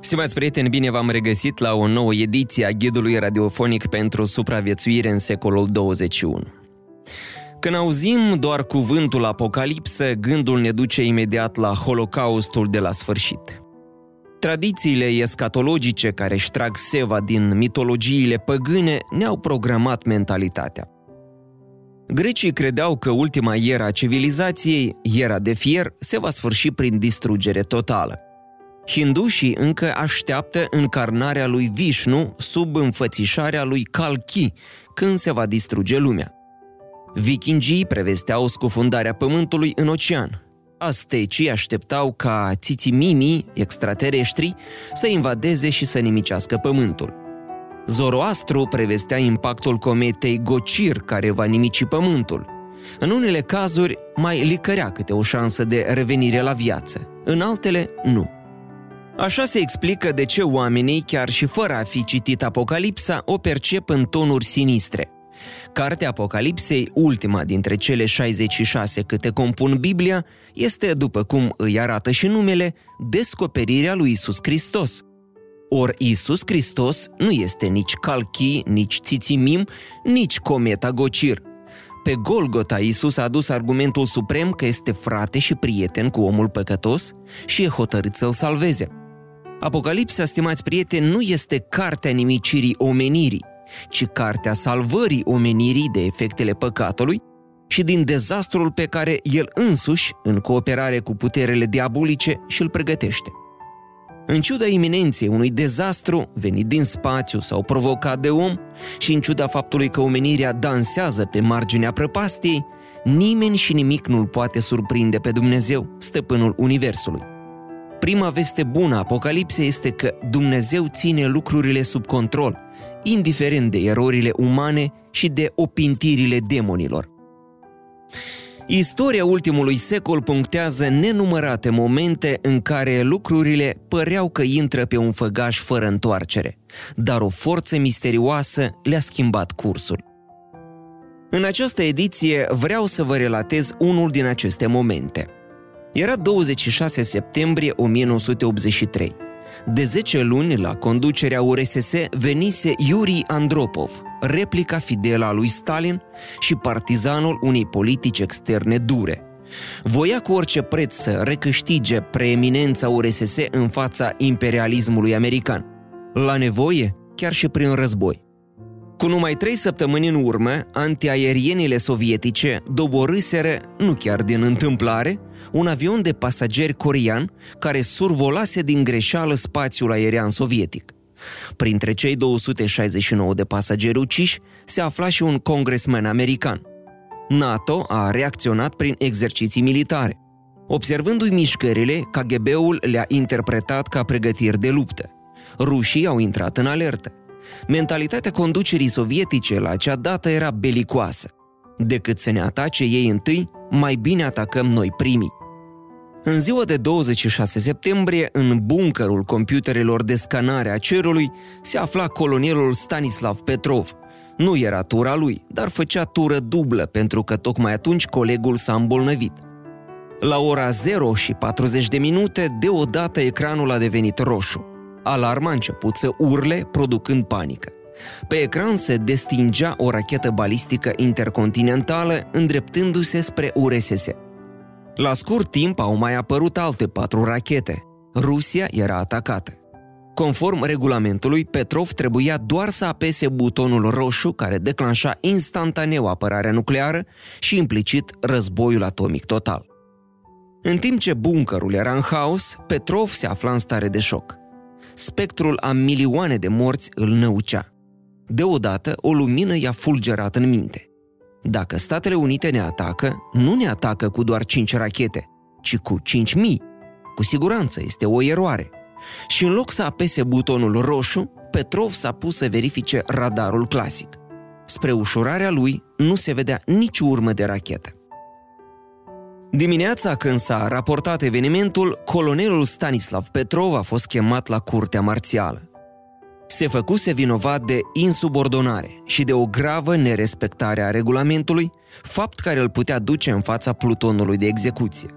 Stimați prieteni, bine v-am regăsit la o nouă ediție a ghidului radiofonic pentru supraviețuire în secolul 21. Când auzim doar cuvântul apocalipsă, gândul ne duce imediat la Holocaustul de la sfârșit. Tradițiile escatologice care își trag seva din mitologiile păgâne ne-au programat mentalitatea. Grecii credeau că ultima era a civilizației, era de fier, se va sfârși prin distrugere totală. Hindușii încă așteaptă încarnarea lui Vishnu sub înfățișarea lui Kalki, când se va distruge lumea. Vikingii prevesteau scufundarea pământului în ocean. Astecii așteptau ca țițimimii, extraterestri, să invadeze și să nimicească pământul. Zoroastru prevestea impactul cometei Gocir, care va nimici pământul. În unele cazuri mai licărea câte o șansă de revenire la viață, în altele nu. Așa se explică de ce oamenii, chiar și fără a fi citit Apocalipsa, o percep în tonuri sinistre. Cartea Apocalipsei, ultima dintre cele 66 câte compun Biblia, este, după cum îi arată și numele, descoperirea lui Isus Hristos. Ori Isus Hristos nu este nici Calchi, nici Țițimim, nici Cometa Gocir. Pe Golgota Isus a adus argumentul suprem că este frate și prieten cu omul păcătos și e hotărât să-l salveze. Apocalipsa, stimați prieteni, nu este cartea nimicirii omenirii, ci cartea salvării omenirii de efectele păcatului și din dezastrul pe care el însuși, în cooperare cu puterele diabolice, și-l pregătește. În ciuda iminenței unui dezastru venit din spațiu sau provocat de om și în ciuda faptului că omenirea dansează pe marginea prăpastiei, nimeni și nimic nu-l poate surprinde pe Dumnezeu, stăpânul Universului. Prima veste bună a Apocalipsei este că Dumnezeu ține lucrurile sub control, indiferent de erorile umane și de opintirile demonilor. Istoria ultimului secol punctează nenumărate momente în care lucrurile păreau că intră pe un făgaș fără întoarcere, dar o forță misterioasă le-a schimbat cursul. În această ediție vreau să vă relatez unul din aceste momente – era 26 septembrie 1983. De 10 luni, la conducerea URSS, venise Yuri Andropov, replica fidelă a lui Stalin și partizanul unei politici externe dure. Voia cu orice preț să recâștige preeminența URSS în fața imperialismului american. La nevoie, chiar și prin război. Cu numai trei săptămâni în urmă, antiaerienile sovietice doborâseră, nu chiar din întâmplare, un avion de pasageri corean care survolase din greșeală spațiul aerian sovietic. Printre cei 269 de pasageri uciși se afla și un congresmen american. NATO a reacționat prin exerciții militare. Observându-i mișcările, KGB-ul le-a interpretat ca pregătiri de luptă. Rușii au intrat în alertă. Mentalitatea conducerii sovietice la acea dată era belicoasă. Decât să ne atace ei întâi, mai bine atacăm noi primii. În ziua de 26 septembrie, în bunkerul computerelor de scanare a cerului, se afla colonelul Stanislav Petrov. Nu era tura lui, dar făcea tură dublă pentru că tocmai atunci colegul s-a îmbolnăvit. La ora 0 și 40 de minute, deodată ecranul a devenit roșu. Alarma a început să urle, producând panică. Pe ecran se destingea o rachetă balistică intercontinentală îndreptându-se spre URSS. La scurt timp au mai apărut alte patru rachete. Rusia era atacată. Conform regulamentului, Petrov trebuia doar să apese butonul roșu care declanșa instantaneu apărarea nucleară și implicit războiul atomic total. În timp ce bunkerul era în haos, Petrov se afla în stare de șoc. Spectrul a milioane de morți îl năucea. Deodată, o lumină i-a fulgerat în minte. Dacă Statele Unite ne atacă, nu ne atacă cu doar 5 rachete, ci cu 5.000. Cu siguranță este o eroare. Și în loc să apese butonul roșu, Petrov s-a pus să verifice radarul clasic. Spre ușurarea lui, nu se vedea nici urmă de rachetă. Dimineața când s-a raportat evenimentul, colonelul Stanislav Petrov a fost chemat la curtea marțială. Se făcuse vinovat de insubordonare și de o gravă nerespectare a regulamentului, fapt care îl putea duce în fața plutonului de execuție.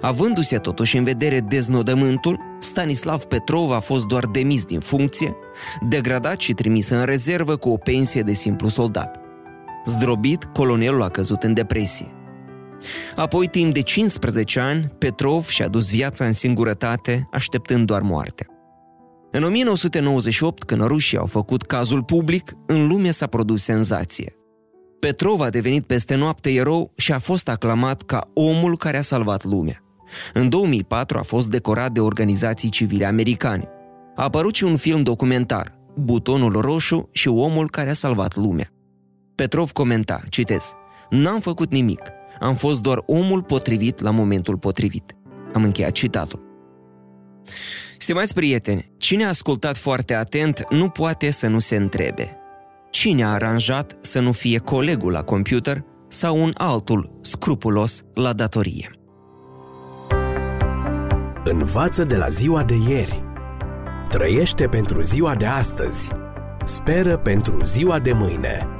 Avându-se totuși în vedere deznodământul, Stanislav Petrov a fost doar demis din funcție, degradat și trimis în rezervă cu o pensie de simplu soldat. Zdrobit, colonelul a căzut în depresie. Apoi, timp de 15 ani, Petrov și-a dus viața în singurătate, așteptând doar moartea. În 1998, când rușii au făcut cazul public, în lume s-a produs senzație. Petrov a devenit peste noapte erou și a fost aclamat ca omul care a salvat lumea. În 2004 a fost decorat de organizații civile americane. A apărut și un film documentar, Butonul Roșu și omul care a salvat lumea. Petrov comenta, citez, N-am făcut nimic, am fost doar omul potrivit la momentul potrivit. Am încheiat citatul. Stimați prieteni, cine a ascultat foarte atent nu poate să nu se întrebe. Cine a aranjat să nu fie colegul la computer sau un altul scrupulos la datorie? Învață de la ziua de ieri. Trăiește pentru ziua de astăzi. Speră pentru ziua de mâine.